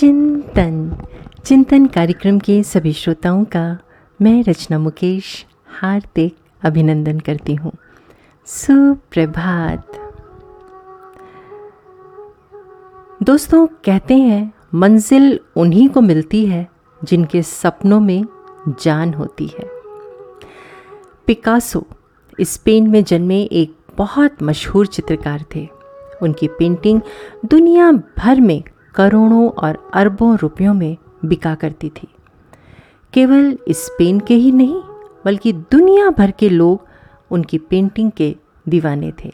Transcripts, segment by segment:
चिंतन। चिंतन कार्यक्रम के सभी श्रोताओं का मैं रचना मुकेश हार्दिक अभिनंदन करती हूँ। सुप्रभात। दोस्तों, कहते हैं, मंजिल उन्हीं को मिलती है जिनके सपनों में जान होती है। पिकासो, स्पेन में जन्मे एक बहुत मशहूर चित्रकार थे। उनकी पेंटिंग दुनिया भर में करोड़ों और अरबों रुपयों में बिका करती थी। केवल स्पेन के ही नहीं, बल्कि दुनिया भर के लोग उनकी पेंटिंग के दीवाने थे।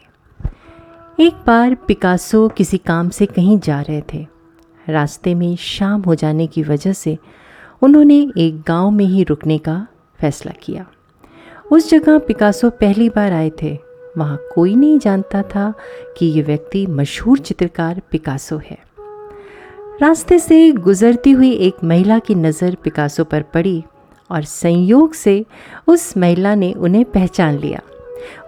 एक बार पिकासो किसी काम से कहीं जा रहे थे। रास्ते में शाम हो जाने की वजह से उन्होंने एक गाँव में ही रुकने का फैसला किया। उस जगह पिकासो पहली बार आए थे। वहाँ कोई नहीं जानता था कि ये व्यक्ति मशहूर चित्रकार पिकासो है। रास्ते से गुजरती हुई एक महिला की नज़र पिकासो पर पड़ी और संयोग से उस महिला ने उन्हें पहचान लिया।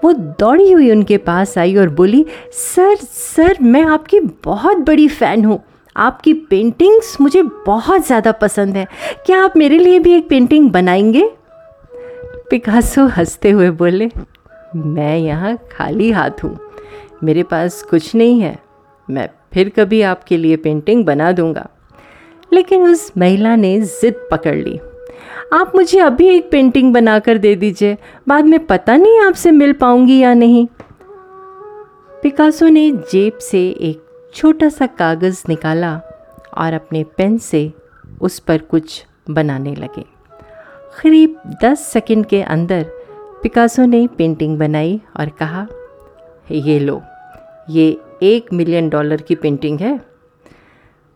वो दौड़ी हुई उनके पास आई और बोली, सर सर, मैं आपकी बहुत बड़ी फ़ैन हूँ। आपकी पेंटिंग्स मुझे बहुत ज़्यादा पसंद है। क्या आप मेरे लिए भी एक पेंटिंग बनाएँगे? पिकासो हँसते हुए बोले, मैं यहाँ खाली हाथ हूँ। मेरे पास कुछ नहीं है। मैं फिर कभी आपके लिए पेंटिंग बना दूँगा। लेकिन उस महिला ने ज़िद पकड़ ली। आप मुझे अभी एक पेंटिंग बनाकर दे दीजिए, बाद में पता नहीं आपसे मिल पाऊँगी या नहीं। पिकासो ने जेब से एक छोटा सा कागज़ निकाला और अपने पेन से उस पर कुछ बनाने लगे। करीब दस सेकंड के अंदर पिकासो ने पेंटिंग बनाई और कहा, ये लो, ये एक मिलियन डॉलर की पेंटिंग है।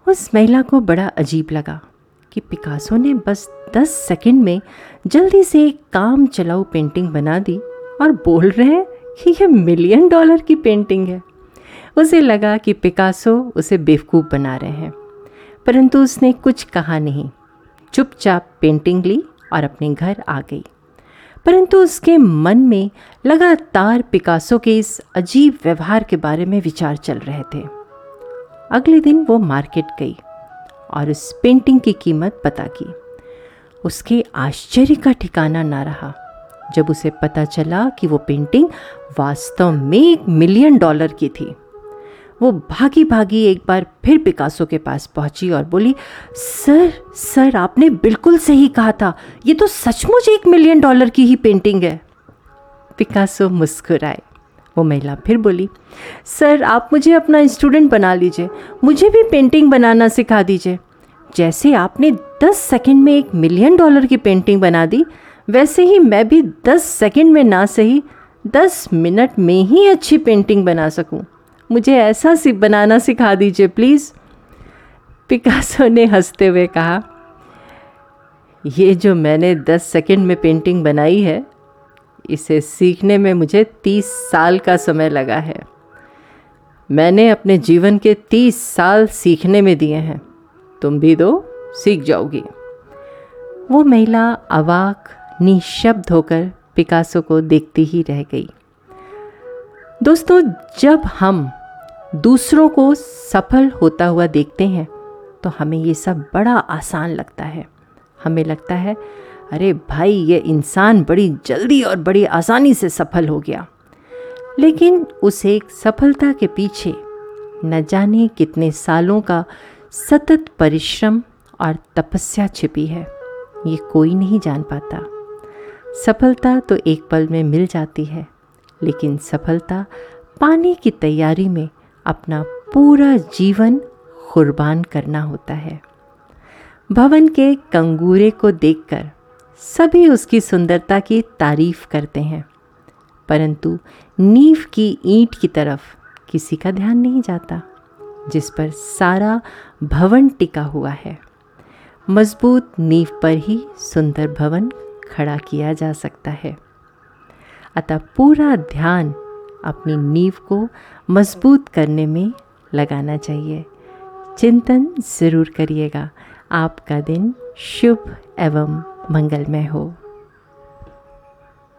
उस महिला को बड़ा अजीब लगा कि पिकासो ने बस दस सेकंड में जल्दी से एक काम चलाऊ पेंटिंग बना दी और बोल रहे हैं कि यह मिलियन डॉलर की पेंटिंग है। उसे लगा कि पिकासो उसे बेवकूफ़ बना रहे हैं, परंतु उसने कुछ कहा नहीं। चुपचाप पेंटिंग ली और अपने घर आ गई। परंतु उसके मन में लगातार पिकासो के इस अजीब व्यवहार के बारे में विचार चल रहे थे। अगले दिन वो मार्केट गई और उस पेंटिंग की कीमत पता की। उसके आश्चर्य का ठिकाना ना रहा। जब उसे पता चला कि वो पेंटिंग वास्तव में एक मिलियन डॉलर की थी। वो भागी भागी एक बार फिर पिकासो के पास पहुँची और बोली, सर सर, आपने बिल्कुल सही कहा था। ये तो सचमुच एक मिलियन डॉलर की ही पेंटिंग है। पिकासो मुस्कुराए। वो महिला फिर बोली, सर, आप मुझे अपना स्टूडेंट बना लीजिए। मुझे भी पेंटिंग बनाना सिखा दीजिए। जैसे आपने 10 सेकंड में एक मिलियन डॉलर की पेंटिंग बना दी, वैसे ही मैं भी 10 सेकंड में ना सही 10 मिनट में ही अच्छी पेंटिंग बना सकूँ। मुझे ऐसा सी बनाना सिखा दीजिए प्लीज़ पिकासो ने हँसते हुए कहा, ये जो मैंने दस सेकंड में पेंटिंग बनाई है, इसे सीखने में मुझे तीस साल का समय लगा है। मैंने अपने जीवन के तीस साल सीखने में दिए हैं। तुम भी दो सीख जाओगी। वो महिला अवाक, निशब्द होकर पिकासो को देखती ही रह गई। दोस्तों, जब हम दूसरों को सफल होता हुआ देखते हैं तो हमें ये सब बड़ा आसान लगता है। हमें लगता है, अरे भाई, ये इंसान बड़ी जल्दी और बड़ी आसानी से सफल हो गया। लेकिन उस एक सफलता के पीछे न जाने कितने सालों का सतत परिश्रम और तपस्या छिपी है, ये कोई नहीं जान पाता। सफलता तो एक पल में मिल जाती है, लेकिन सफलता पाने की तैयारी में अपना पूरा जीवन कुर्बान करना होता है। भवन के कंगूरे को देखकर सभी उसकी सुंदरता की तारीफ़ करते हैं, परंतु नींव की ईंट की तरफ़ किसी का ध्यान नहीं जाता, जिस पर सारा भवन टिका हुआ है। मज़बूत नींव पर ही सुंदर भवन खड़ा किया जा सकता है। अतः पूरा ध्यान अपनी नींव को मज़बूत करने में लगाना चाहिए। चिंतन ज़रूर करिएगा। आपका दिन शुभ एवं मंगलमय हो।